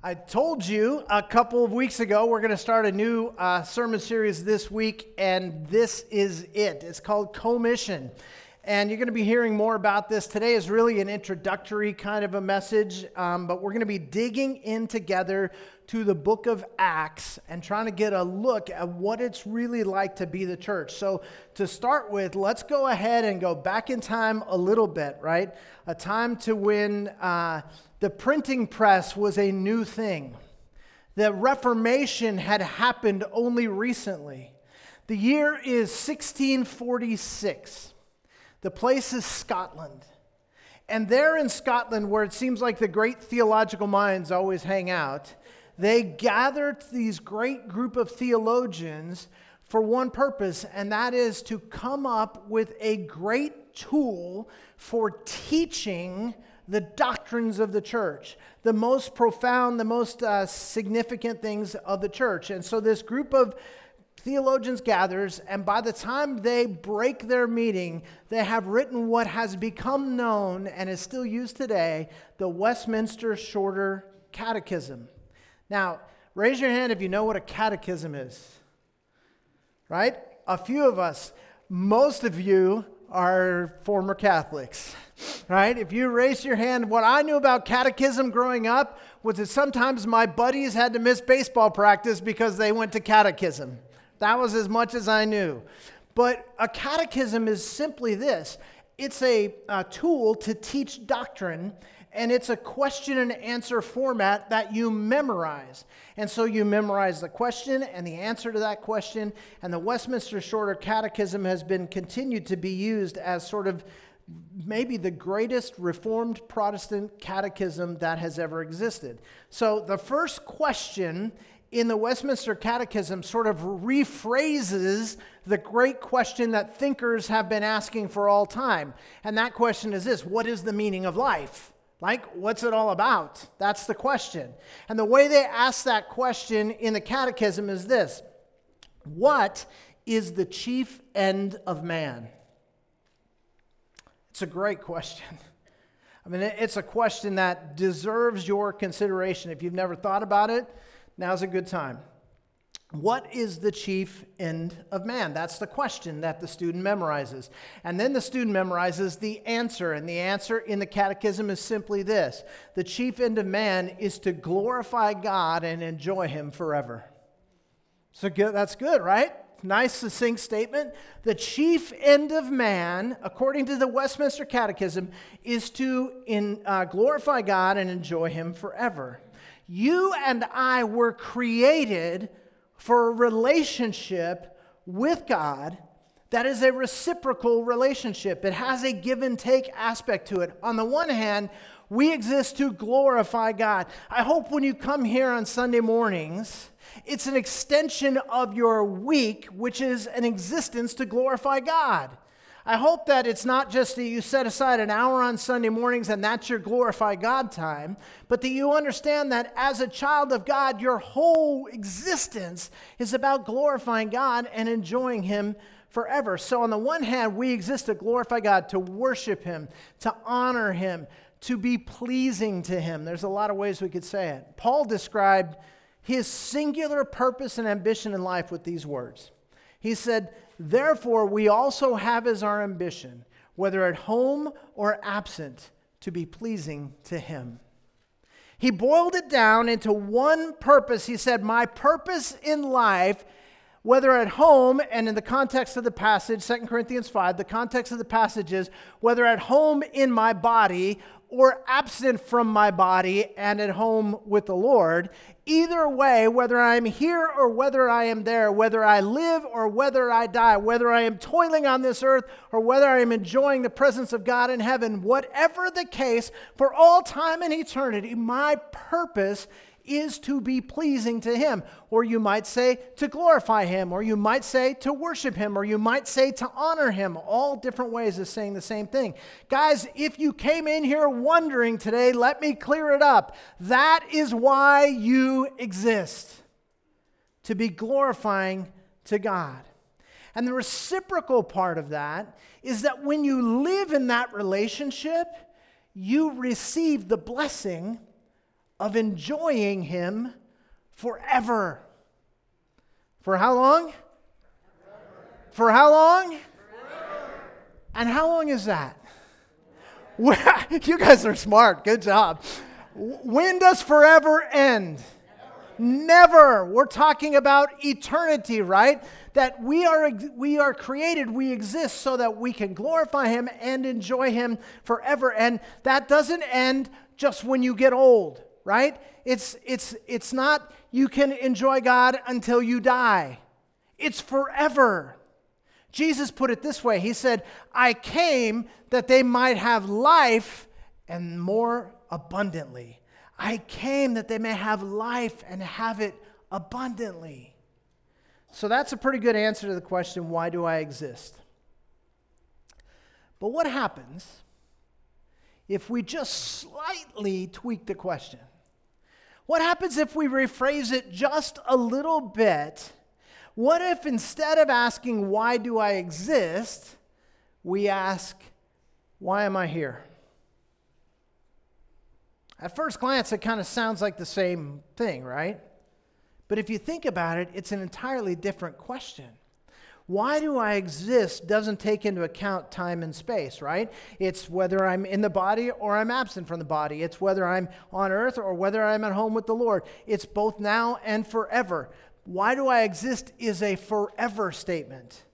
I told you a couple of weeks ago we're going to start a new uh, sermon series this week, and this is it. It's called Commission. And you're going to be hearing more about this. Today is really an introductory kind of a message, um, but we're going to be digging in together to the book of Acts and trying to get a look at what it's really like to be the church. So, to start with, let's go ahead and go back in time a little bit, right? A time to when. Uh, the printing press was a new thing. The Reformation had happened only recently. The year is 1646. The place is Scotland. And there in Scotland, where it seems like the great theological minds always hang out, they gathered these great group of theologians for one purpose, and that is to come up with a great tool for teaching the doctrines of the church, the most profound, the most uh, significant things of the church. And so this group of theologians gathers, and by the time they break their meeting, they have written what has become known and is still used today the Westminster Shorter Catechism. Now, raise your hand if you know what a catechism is. Right? A few of us, most of you are former Catholics, right? If you raise your hand, what I knew about catechism growing up was that sometimes my buddies had to miss baseball practice because they went to catechism. That was as much as I knew. But a catechism is simply this it's a, a tool to teach doctrine and it's a question and answer format that you memorize. And so you memorize the question and the answer to that question, and the Westminster Shorter Catechism has been continued to be used as sort of maybe the greatest Reformed Protestant catechism that has ever existed. So the first question in the Westminster Catechism sort of rephrases the great question that thinkers have been asking for all time. And that question is this What is the meaning of life? Like, what's it all about? That's the question. And the way they ask that question in the catechism is this What is the chief end of man? It's a great question. I mean, it's a question that deserves your consideration. If you've never thought about it, now's a good time. What is the chief end of man? That's the question that the student memorizes. And then the student memorizes the answer. And the answer in the catechism is simply this The chief end of man is to glorify God and enjoy Him forever. So good, that's good, right? Nice, succinct statement. The chief end of man, according to the Westminster Catechism, is to in, uh, glorify God and enjoy Him forever. You and I were created for a relationship with God that is a reciprocal relationship. It has a give and take aspect to it. On the one hand, we exist to glorify God. I hope when you come here on Sunday mornings, it's an extension of your week, which is an existence to glorify God. I hope that it's not just that you set aside an hour on Sunday mornings and that's your glorify God time, but that you understand that as a child of God, your whole existence is about glorifying God and enjoying Him forever. So, on the one hand, we exist to glorify God, to worship Him, to honor Him, to be pleasing to Him. There's a lot of ways we could say it. Paul described his singular purpose and ambition in life with these words. He said, Therefore, we also have as our ambition, whether at home or absent, to be pleasing to Him. He boiled it down into one purpose. He said, My purpose in life, whether at home and in the context of the passage, 2 Corinthians 5, the context of the passage is whether at home in my body or absent from my body and at home with the Lord. Either way, whether I'm here or whether I am there, whether I live or whether I die, whether I am toiling on this earth or whether I am enjoying the presence of God in heaven, whatever the case, for all time and eternity, my purpose is to be pleasing to Him. Or you might say to glorify Him, or you might say to worship Him, or you might say to honor Him. All different ways of saying the same thing. Guys, if you came in here wondering today, let me clear it up. That is why you exist to be glorifying to God. And the reciprocal part of that is that when you live in that relationship, you receive the blessing of enjoying Him forever. For how long? Forever. For how long? Forever. And how long is that? you guys are smart. Good job. When does forever end? Never. We're talking about eternity, right? That we are, we are created, we exist so that we can glorify Him and enjoy Him forever. And that doesn't end just when you get old, right? It's, it's, it's not you can enjoy God until you die, it's forever. Jesus put it this way He said, I came that they might have life and more abundantly. I came that they may have life and have it abundantly. So that's a pretty good answer to the question why do I exist? But what happens if we just slightly tweak the question? What happens if we rephrase it just a little bit? What if instead of asking, Why do I exist? we ask, Why am I here? At first glance, it kind of sounds like the same thing, right? But if you think about it, it's an entirely different question. Why do I exist doesn't take into account time and space, right? It's whether I'm in the body or I'm absent from the body. It's whether I'm on earth or whether I'm at home with the Lord. It's both now and forever. Why do I exist is a forever statement.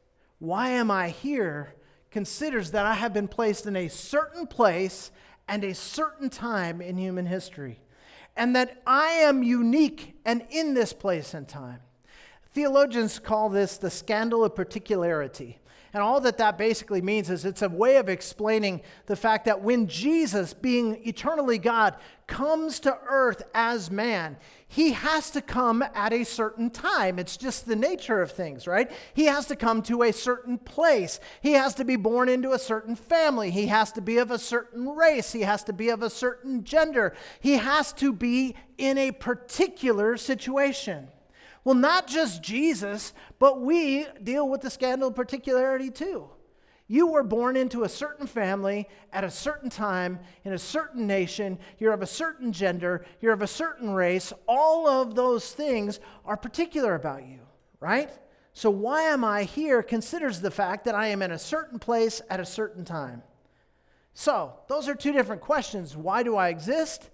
Why am I here considers that I have been placed in a certain place and a certain time in human history, and that I am unique and in this place and time. Theologians call this the scandal of particularity. And all that that basically means is it's a way of explaining the fact that when Jesus, being eternally God, comes to earth as man, he has to come at a certain time. It's just the nature of things, right? He has to come to a certain place. He has to be born into a certain family. He has to be of a certain race. He has to be of a certain gender. He has to be in a particular situation. Well, not just Jesus, but we deal with the scandal of particularity too. You were born into a certain family at a certain time in a certain nation. You're of a certain gender. You're of a certain race. All of those things are particular about you, right? So, why am I here considers the fact that I am in a certain place at a certain time. So, those are two different questions. Why do I exist?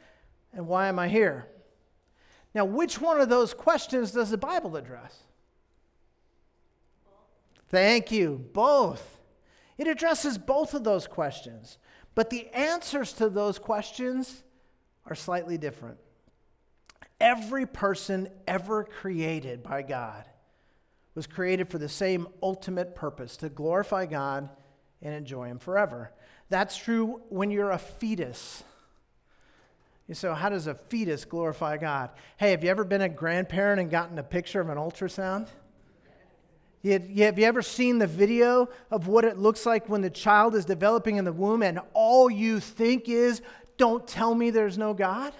And why am I here? Now, which one of those questions does the Bible address? Thank you. Both. It addresses both of those questions. But the answers to those questions are slightly different. Every person ever created by God was created for the same ultimate purpose to glorify God and enjoy Him forever. That's true when you're a fetus. So, how does a fetus glorify God? Hey, have you ever been a grandparent and gotten a picture of an ultrasound? Have you ever seen the video of what it looks like when the child is developing in the womb and all you think is, don't tell me there's no God?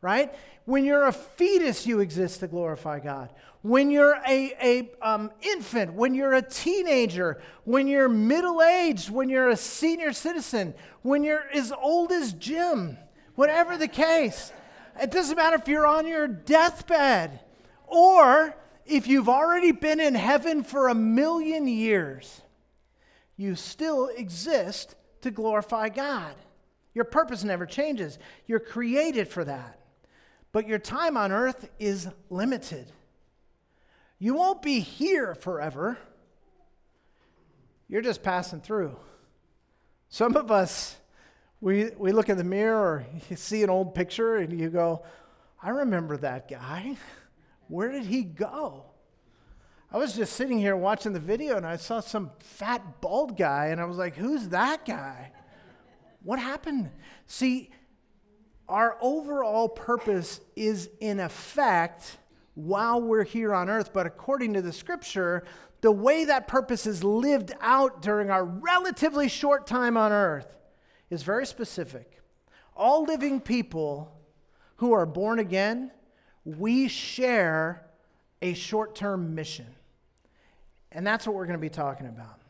Right? When you're a fetus, you exist to glorify God. When you're a, a um, infant, when you're a teenager, when you're middle aged, when you're a senior citizen, when you're as old as Jim, Whatever the case, it doesn't matter if you're on your deathbed or if you've already been in heaven for a million years, you still exist to glorify God. Your purpose never changes. You're created for that. But your time on earth is limited. You won't be here forever. You're just passing through. Some of us we, we look in the mirror or you see an old picture and you go, I remember that guy. Where did he go? I was just sitting here watching the video and I saw some fat, bald guy and I was like, who's that guy? What happened? See, our overall purpose is in effect while we're here on earth, but according to the scripture, the way that purpose is lived out during our relatively short time on earth is very specific. All living people who are born again, we share a short term mission. And that's what we're going to be talking about.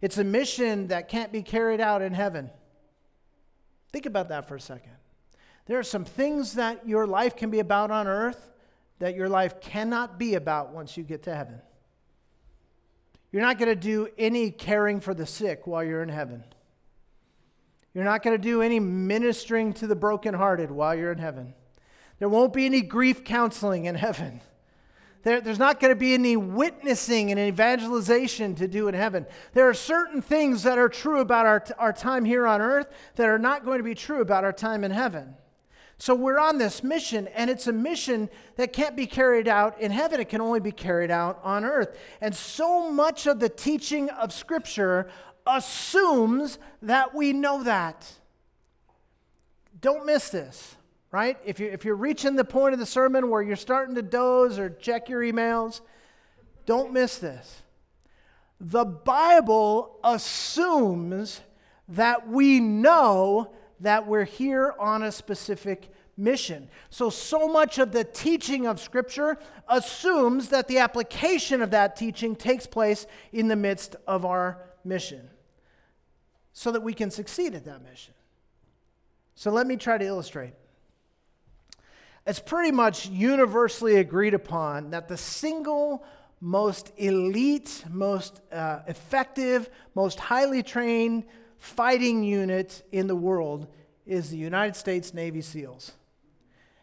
It's a mission that can't be carried out in heaven. Think about that for a second. There are some things that your life can be about on earth that your life cannot be about once you get to heaven. You're not going to do any caring for the sick while you're in heaven. You're not going to do any ministering to the brokenhearted while you're in heaven. There won't be any grief counseling in heaven. There, there's not going to be any witnessing and evangelization to do in heaven. There are certain things that are true about our, our time here on earth that are not going to be true about our time in heaven. So we're on this mission, and it's a mission that can't be carried out in heaven. It can only be carried out on earth. And so much of the teaching of Scripture assumes that we know that. Don't miss this, right? If, you, if you're reaching the point of the sermon where you're starting to doze or check your emails, don't miss this. The Bible assumes that we know that we're here on a specific mission. So, so much of the teaching of Scripture assumes that the application of that teaching takes place in the midst of our mission so that we can succeed at that mission. So, let me try to illustrate. It's pretty much universally agreed upon that the single most elite, most uh, effective, most highly trained fighting unit in the world is the United States Navy SEALs.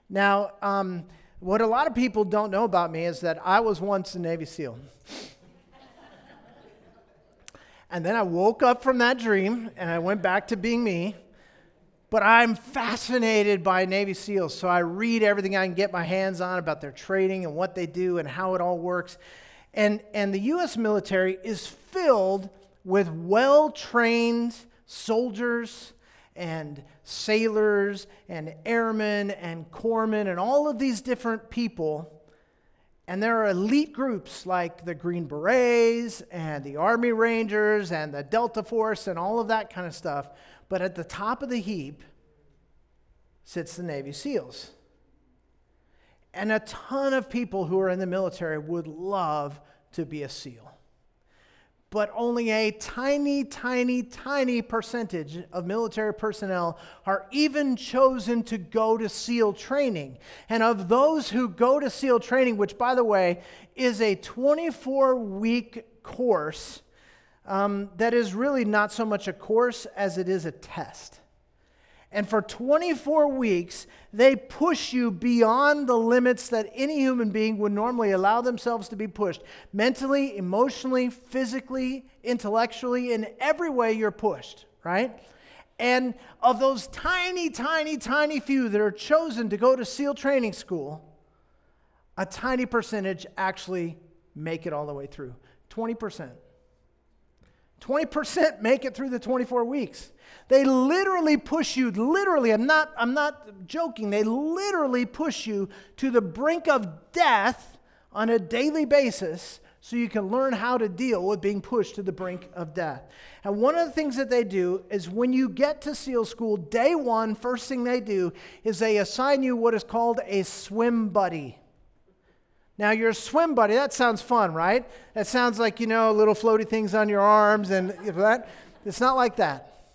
Now, um, what a lot of people don't know about me is that I was once a Navy SEAL. And then I woke up from that dream and I went back to being me. But I'm fascinated by Navy SEALs, so I read everything I can get my hands on about their training and what they do and how it all works. And, and the U.S. military is filled with well trained soldiers and sailors and airmen and corpsmen and all of these different people. And there are elite groups like the Green Berets and the Army Rangers and the Delta Force and all of that kind of stuff. But at the top of the heap sits the Navy SEALs. And a ton of people who are in the military would love to be a SEAL but only a tiny, tiny, tiny percentage of military personnel are even chosen to go to SEAL training. And of those who go to SEAL training, which, by the way, is a 24 week course um, that is really not so much a course as it is a test. And for 24 weeks, they push you beyond the limits that any human being would normally allow themselves to be pushed mentally, emotionally, physically, intellectually, in every way you're pushed, right? And of those tiny, tiny, tiny few that are chosen to go to SEAL training school, a tiny percentage actually make it all the way through 20%. 20% make it through the 24 weeks. They literally push you, literally, I'm not, I'm not joking, they literally push you to the brink of death on a daily basis so you can learn how to deal with being pushed to the brink of death. And one of the things that they do is when you get to SEAL school, day one, first thing they do is they assign you what is called a swim buddy. Now, your swim buddy, that sounds fun, right? That sounds like, you know, little floaty things on your arms and that. It's not like that.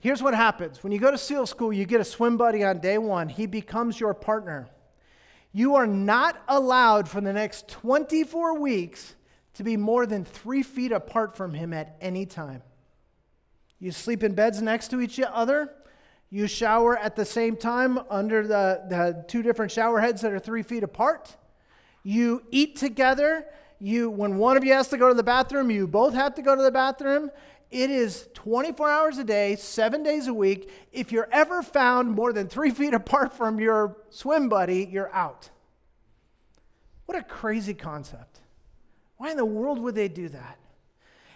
Here's what happens when you go to SEAL school, you get a swim buddy on day one, he becomes your partner. You are not allowed for the next 24 weeks to be more than three feet apart from him at any time. You sleep in beds next to each other. You shower at the same time under the, the two different shower heads that are three feet apart. You eat together. You, when one of you has to go to the bathroom, you both have to go to the bathroom. It is 24 hours a day, seven days a week. If you're ever found more than three feet apart from your swim buddy, you're out. What a crazy concept. Why in the world would they do that?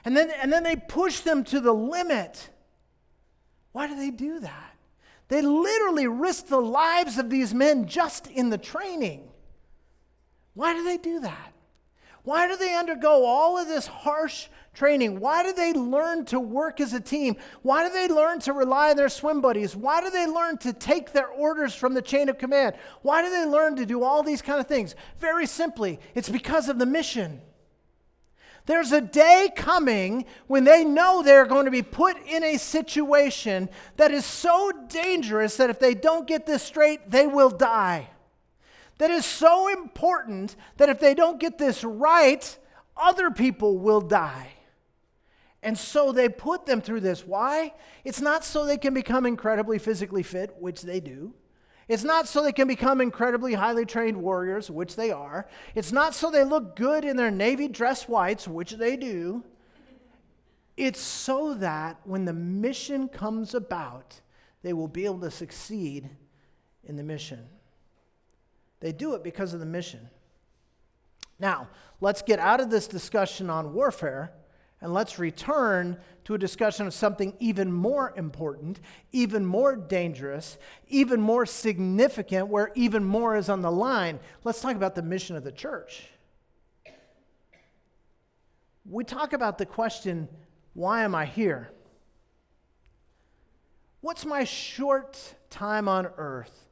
And then, and then they push them to the limit. Why do they do that? They literally risk the lives of these men just in the training. Why do they do that? Why do they undergo all of this harsh training? Why do they learn to work as a team? Why do they learn to rely on their swim buddies? Why do they learn to take their orders from the chain of command? Why do they learn to do all these kind of things? Very simply, it's because of the mission. There's a day coming when they know they're going to be put in a situation that is so dangerous that if they don't get this straight, they will die. That is so important that if they don't get this right, other people will die. And so they put them through this. Why? It's not so they can become incredibly physically fit, which they do. It's not so they can become incredibly highly trained warriors, which they are. It's not so they look good in their navy dress whites, which they do. It's so that when the mission comes about, they will be able to succeed in the mission. They do it because of the mission. Now, let's get out of this discussion on warfare and let's return to a discussion of something even more important, even more dangerous, even more significant, where even more is on the line. Let's talk about the mission of the church. We talk about the question why am I here? What's my short time on earth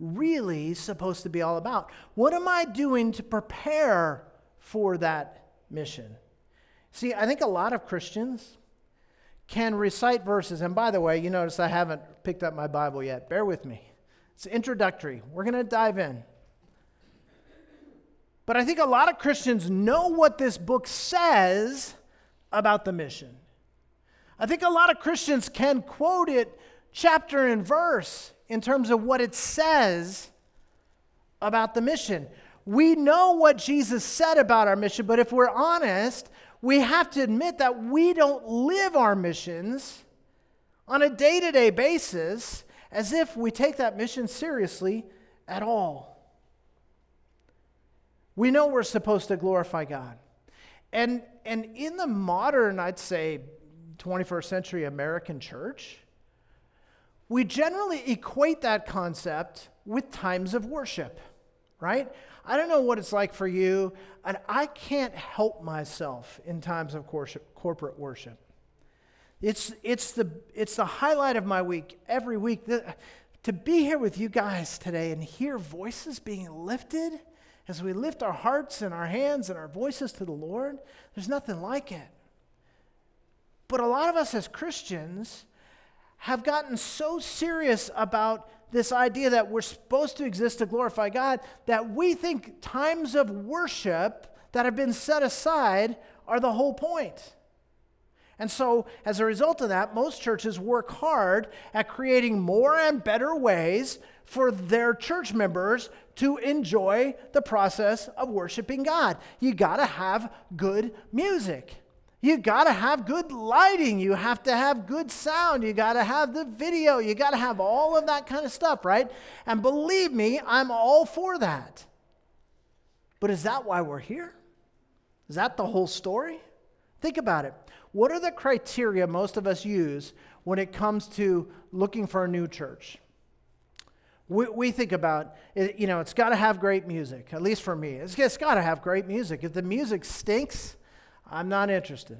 really supposed to be all about? What am I doing to prepare for that mission? See, I think a lot of Christians can recite verses. And by the way, you notice I haven't picked up my Bible yet. Bear with me. It's introductory. We're going to dive in. But I think a lot of Christians know what this book says about the mission. I think a lot of Christians can quote it chapter and verse in terms of what it says about the mission. We know what Jesus said about our mission, but if we're honest, we have to admit that we don't live our missions on a day to day basis as if we take that mission seriously at all. We know we're supposed to glorify God. And, and in the modern, I'd say, 21st century American church, we generally equate that concept with times of worship, right? I don't know what it's like for you, and I can't help myself in times of corporate worship. It's, it's, the, it's the highlight of my week every week. To be here with you guys today and hear voices being lifted as we lift our hearts and our hands and our voices to the Lord, there's nothing like it. But a lot of us as Christians have gotten so serious about this idea that we're supposed to exist to glorify God that we think times of worship that have been set aside are the whole point. And so, as a result of that, most churches work hard at creating more and better ways for their church members to enjoy the process of worshiping God. You got to have good music. You got to have good lighting. You have to have good sound. You got to have the video. You got to have all of that kind of stuff, right? And believe me, I'm all for that. But is that why we're here? Is that the whole story? Think about it. What are the criteria most of us use when it comes to looking for a new church? We, we think about, you know, it's got to have great music, at least for me. It's, it's got to have great music. If the music stinks, I'm not interested.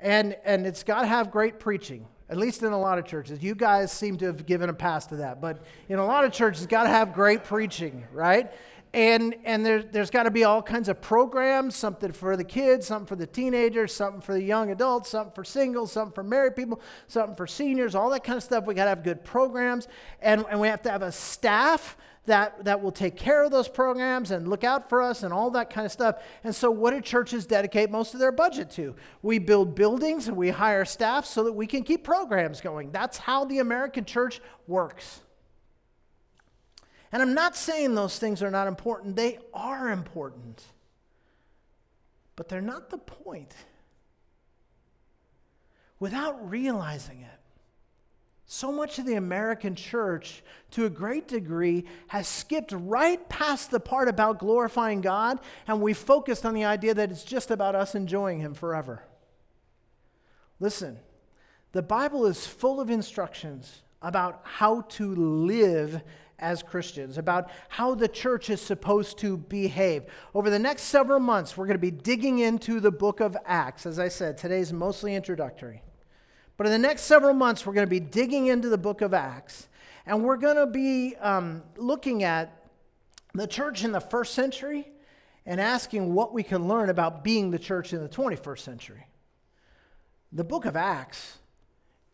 And, and it's got to have great preaching, at least in a lot of churches. You guys seem to have given a pass to that, but in a lot of churches, got to have great preaching, right? And, and there, there's got to be all kinds of programs something for the kids, something for the teenagers, something for the young adults, something for singles, something for married people, something for seniors, all that kind of stuff. We got to have good programs. And, and we have to have a staff that, that will take care of those programs and look out for us and all that kind of stuff. And so, what do churches dedicate most of their budget to? We build buildings and we hire staff so that we can keep programs going. That's how the American church works. And I'm not saying those things are not important, they are important. But they're not the point. Without realizing it, so much of the American church, to a great degree, has skipped right past the part about glorifying God, and we focused on the idea that it's just about us enjoying Him forever. Listen, the Bible is full of instructions about how to live as Christians, about how the church is supposed to behave. Over the next several months, we're going to be digging into the book of Acts. As I said, today's mostly introductory. But in the next several months, we're going to be digging into the book of Acts. And we're going to be um, looking at the church in the first century and asking what we can learn about being the church in the 21st century. The book of Acts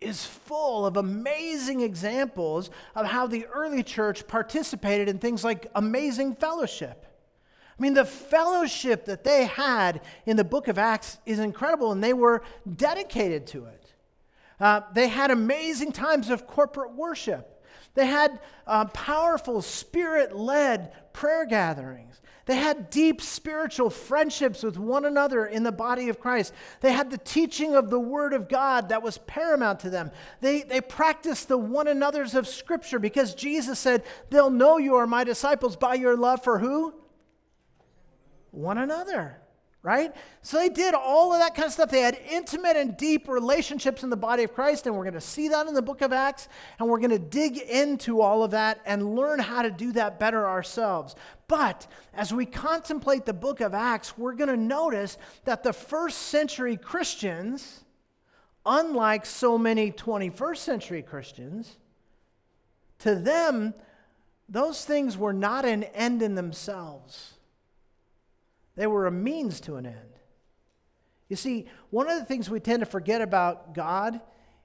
is full of amazing examples of how the early church participated in things like amazing fellowship. I mean, the fellowship that they had in the book of Acts is incredible, and they were dedicated to it. Uh, they had amazing times of corporate worship. They had uh, powerful spirit led prayer gatherings. They had deep spiritual friendships with one another in the body of Christ. They had the teaching of the Word of God that was paramount to them. They, they practiced the one another's of Scripture because Jesus said, They'll know you are my disciples by your love for who? One another right? So they did all of that kind of stuff. They had intimate and deep relationships in the body of Christ, and we're going to see that in the book of Acts, and we're going to dig into all of that and learn how to do that better ourselves. But as we contemplate the book of Acts, we're going to notice that the first century Christians, unlike so many 21st century Christians, to them, those things were not an end in themselves. They were a means to an end. You see, one of the things we tend to forget about God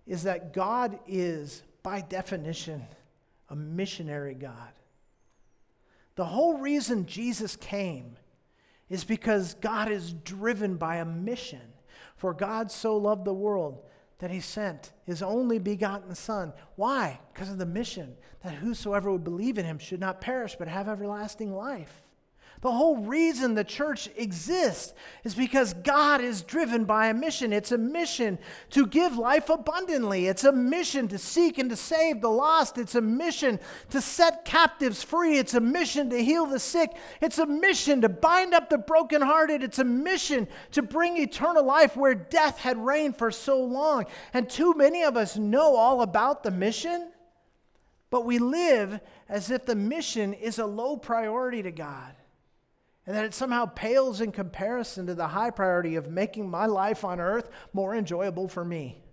is that God is, by definition, a missionary God. The whole reason Jesus came is because God is driven by a mission. For God so loved the world that he sent his only begotten Son. Why? Because of the mission that whosoever would believe in him should not perish but have everlasting life. The whole reason the church exists is because God is driven by a mission. It's a mission to give life abundantly, it's a mission to seek and to save the lost, it's a mission to set captives free, it's a mission to heal the sick, it's a mission to bind up the brokenhearted, it's a mission to bring eternal life where death had reigned for so long. And too many of us know all about the mission. But we live as if the mission is a low priority to God and that it somehow pales in comparison to the high priority of making my life on earth more enjoyable for me.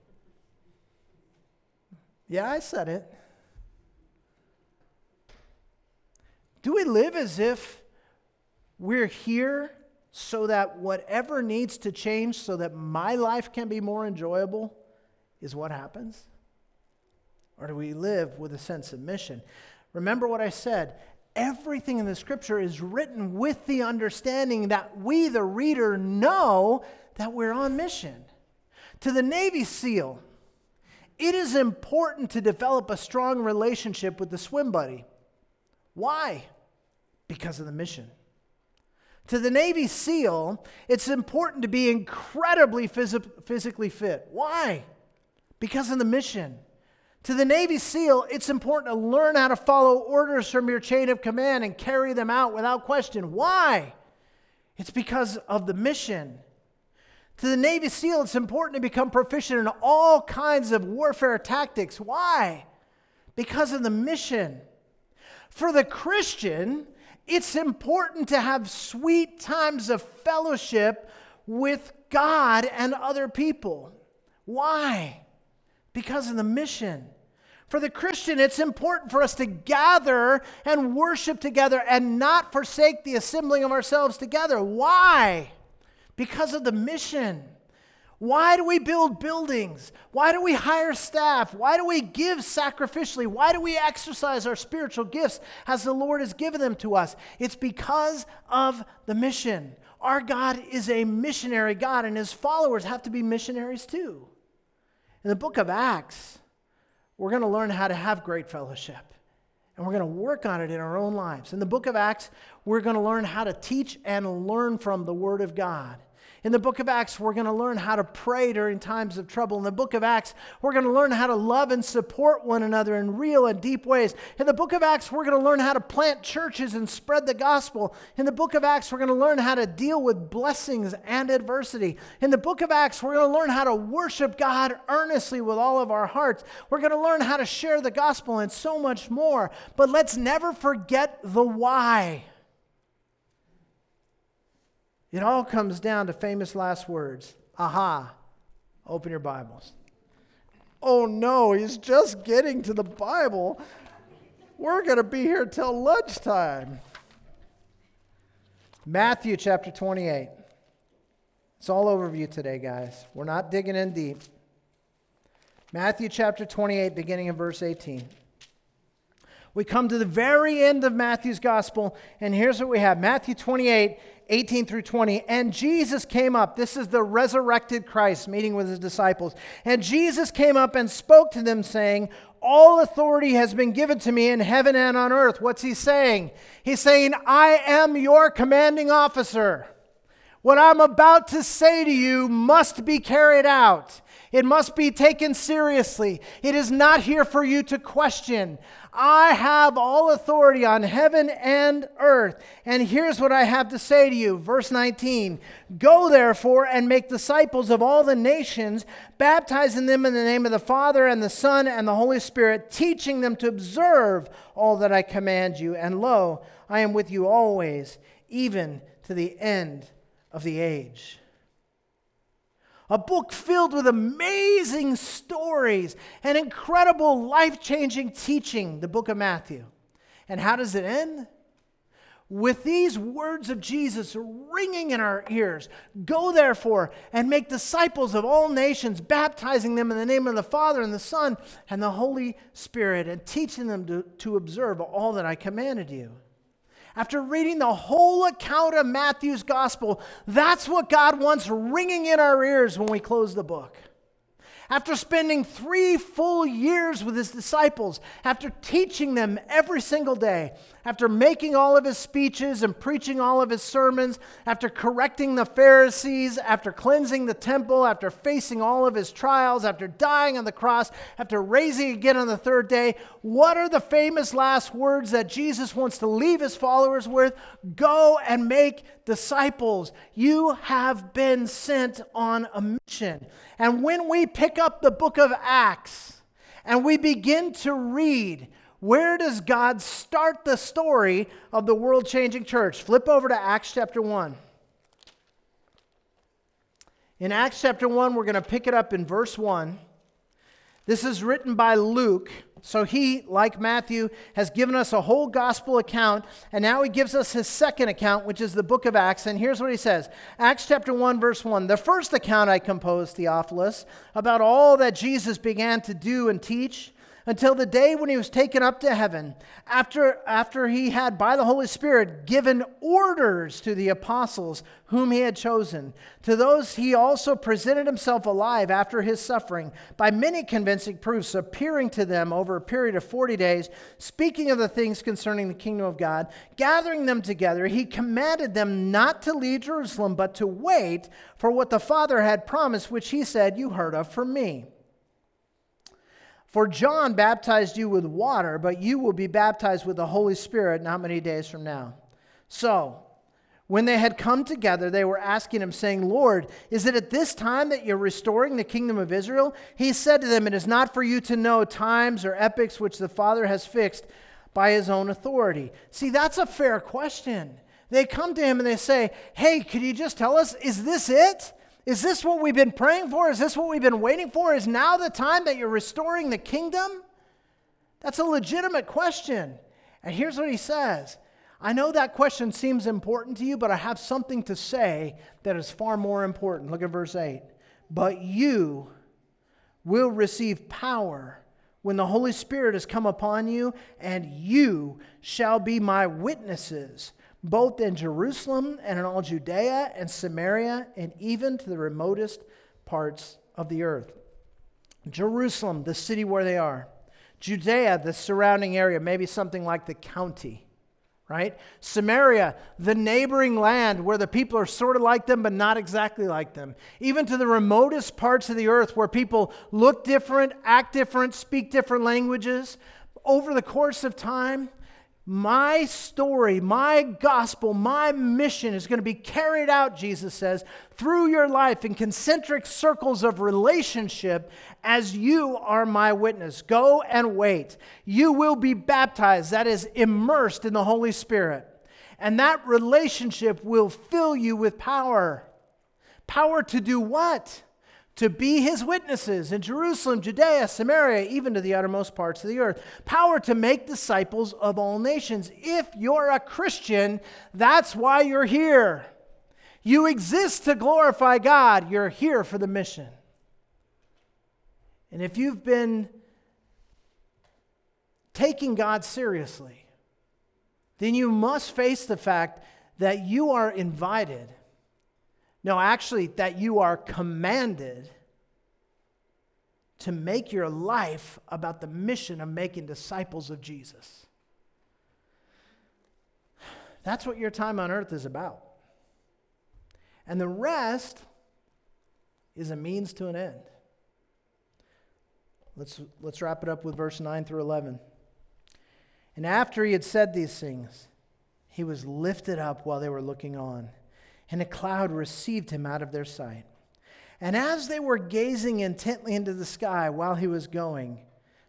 Yeah, I said it. Do we live as if we're here so that whatever needs to change so that my life can be more enjoyable is what happens? Or do we live with a sense of mission? Remember what I said everything in the scripture is written with the understanding that we, the reader, know that we're on mission. To the Navy SEAL, it is important to develop a strong relationship with the swim buddy. Why? Because of the mission. To the Navy SEAL, it's important to be incredibly phys- physically fit. Why? Because of the mission. To the Navy SEAL, it's important to learn how to follow orders from your chain of command and carry them out without question. Why? It's because of the mission. To the Navy SEAL, it's important to become proficient in all kinds of warfare tactics. Why? Because of the mission. For the Christian, it's important to have sweet times of fellowship with God and other people. Why? Because of the mission. For the Christian, it's important for us to gather and worship together and not forsake the assembling of ourselves together. Why? Because of the mission. Why do we build buildings? Why do we hire staff? Why do we give sacrificially? Why do we exercise our spiritual gifts as the Lord has given them to us? It's because of the mission. Our God is a missionary God, and his followers have to be missionaries too. In the book of Acts, we're going to learn how to have great fellowship. And we're going to work on it in our own lives. In the book of Acts, we're going to learn how to teach and learn from the Word of God. In the book of Acts, we're going to learn how to pray during times of trouble. In the book of Acts, we're going to learn how to love and support one another in real and deep ways. In the book of Acts, we're going to learn how to plant churches and spread the gospel. In the book of Acts, we're going to learn how to deal with blessings and adversity. In the book of Acts, we're going to learn how to worship God earnestly with all of our hearts. We're going to learn how to share the gospel and so much more. But let's never forget the why. It all comes down to famous last words. Aha. Open your Bibles. Oh no, he's just getting to the Bible. We're going to be here till lunchtime. Matthew chapter 28. It's all overview today, guys. We're not digging in deep. Matthew chapter 28, beginning in verse 18. We come to the very end of Matthew's gospel, and here's what we have Matthew 28, 18 through 20. And Jesus came up. This is the resurrected Christ meeting with his disciples. And Jesus came up and spoke to them, saying, All authority has been given to me in heaven and on earth. What's he saying? He's saying, I am your commanding officer. What I'm about to say to you must be carried out. It must be taken seriously. It is not here for you to question. I have all authority on heaven and earth. And here's what I have to say to you. Verse 19 Go therefore and make disciples of all the nations, baptizing them in the name of the Father and the Son and the Holy Spirit, teaching them to observe all that I command you. And lo, I am with you always, even to the end of the age a book filled with amazing stories and incredible life changing teaching, the book of Matthew. And how does it end? With these words of Jesus ringing in our ears Go therefore and make disciples of all nations, baptizing them in the name of the Father and the Son and the Holy Spirit, and teaching them to, to observe all that I commanded you. After reading the whole account of Matthew's gospel, that's what God wants ringing in our ears when we close the book. After spending three full years with his disciples, after teaching them every single day, after making all of his speeches and preaching all of his sermons, after correcting the Pharisees, after cleansing the temple, after facing all of his trials, after dying on the cross, after raising again on the third day, what are the famous last words that Jesus wants to leave his followers with? Go and make disciples. You have been sent on a mission. And when we pick up the book of Acts and we begin to read, where does God start the story of the world changing church? Flip over to Acts chapter 1. In Acts chapter 1, we're going to pick it up in verse 1. This is written by Luke. So he, like Matthew, has given us a whole gospel account, and now he gives us his second account, which is the book of Acts. And here's what he says Acts chapter 1, verse 1. The first account I composed, Theophilus, about all that Jesus began to do and teach until the day when he was taken up to heaven, after, after he had, by the Holy Spirit, given orders to the apostles whom he had chosen. To those he also presented himself alive after his suffering, by many convincing proofs, appearing to them over a period of 40 days, speaking of the things concerning the kingdom of God, gathering them together. He commanded them not to leave Jerusalem, but to wait for what the Father had promised, which he said, You heard of from me. For John baptized you with water, but you will be baptized with the Holy Spirit not many days from now. So, when they had come together, they were asking him, saying, Lord, is it at this time that you're restoring the kingdom of Israel? He said to them, It is not for you to know times or epochs which the Father has fixed by his own authority. See, that's a fair question. They come to him and they say, Hey, could you just tell us, is this it? Is this what we've been praying for? Is this what we've been waiting for? Is now the time that you're restoring the kingdom? That's a legitimate question. And here's what he says I know that question seems important to you, but I have something to say that is far more important. Look at verse 8. But you will receive power when the Holy Spirit has come upon you, and you shall be my witnesses both in Jerusalem and in all Judea and Samaria and even to the remotest parts of the earth. Jerusalem, the city where they are. Judea, the surrounding area, maybe something like the county, right? Samaria, the neighboring land where the people are sort of like them, but not exactly like them. Even to the remotest parts of the earth where people look different, act different, speak different languages. Over the course of time, my story, my gospel, my mission is going to be carried out, Jesus says, through your life in concentric circles of relationship as you are my witness. Go and wait. You will be baptized, that is, immersed in the Holy Spirit. And that relationship will fill you with power. Power to do what? To be his witnesses in Jerusalem, Judea, Samaria, even to the uttermost parts of the earth. Power to make disciples of all nations. If you're a Christian, that's why you're here. You exist to glorify God, you're here for the mission. And if you've been taking God seriously, then you must face the fact that you are invited no, actually, that you are commanded to make your life about the mission of making disciples of Jesus. That's what your time on earth is about. And the rest is a means to an end. Let's, let's wrap it up with verse 9 through 11. And after he had said these things, he was lifted up while they were looking on and a cloud received him out of their sight. And as they were gazing intently into the sky while he was going,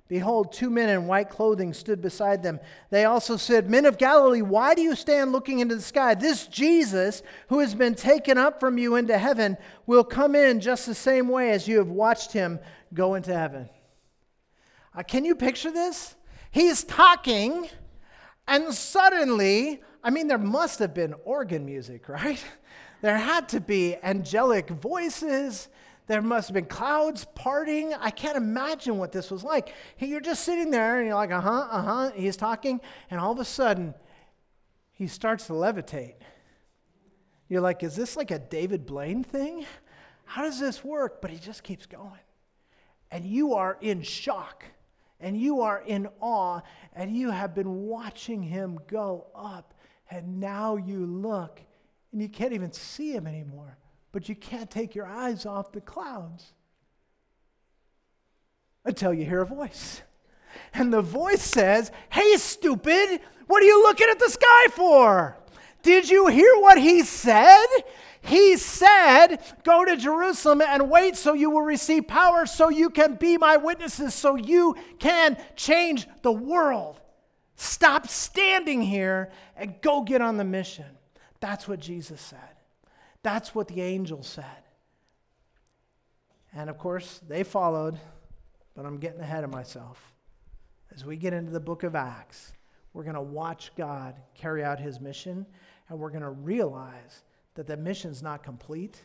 behold, two men in white clothing stood beside them. They also said, Men of Galilee, why do you stand looking into the sky? This Jesus, who has been taken up from you into heaven, will come in just the same way as you have watched him go into heaven. Uh, can you picture this? He's talking, and suddenly, I mean, there must have been organ music, right? There had to be angelic voices. There must have been clouds parting. I can't imagine what this was like. You're just sitting there and you're like, uh huh, uh huh. He's talking, and all of a sudden, he starts to levitate. You're like, is this like a David Blaine thing? How does this work? But he just keeps going. And you are in shock and you are in awe and you have been watching him go up. And now you look and you can't even see him anymore, but you can't take your eyes off the clouds until you hear a voice. And the voice says, Hey, stupid, what are you looking at the sky for? Did you hear what he said? He said, Go to Jerusalem and wait so you will receive power, so you can be my witnesses, so you can change the world. Stop standing here and go get on the mission. That's what Jesus said. That's what the angel said. And of course, they followed, but I'm getting ahead of myself. As we get into the book of Acts, we're going to watch God carry out his mission, and we're going to realize that the mission's not complete,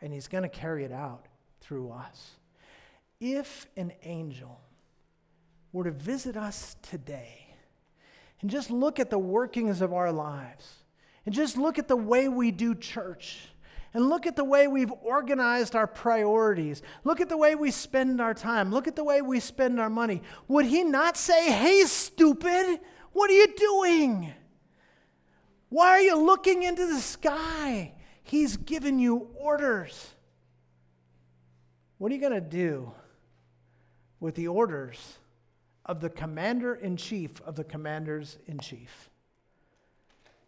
and he's going to carry it out through us. If an angel were to visit us today and just look at the workings of our lives, and just look at the way we do church. And look at the way we've organized our priorities. Look at the way we spend our time. Look at the way we spend our money. Would he not say, Hey, stupid, what are you doing? Why are you looking into the sky? He's given you orders. What are you going to do with the orders of the commander in chief of the commanders in chief?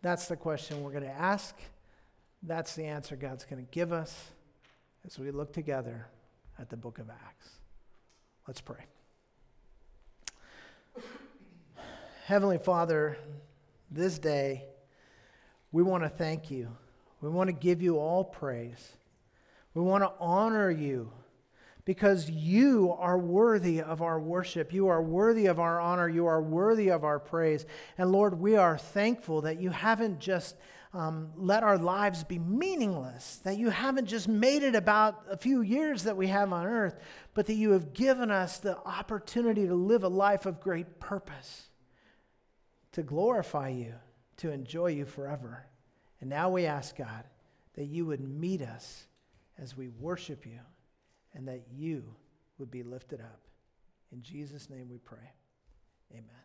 That's the question we're going to ask. That's the answer God's going to give us as we look together at the book of Acts. Let's pray. Heavenly Father, this day we want to thank you. We want to give you all praise. We want to honor you because you are worthy of our worship. You are worthy of our honor. You are worthy of our praise. And Lord, we are thankful that you haven't just um, let our lives be meaningless, that you haven't just made it about a few years that we have on earth, but that you have given us the opportunity to live a life of great purpose, to glorify you, to enjoy you forever. And now we ask, God, that you would meet us as we worship you and that you would be lifted up. In Jesus' name we pray. Amen.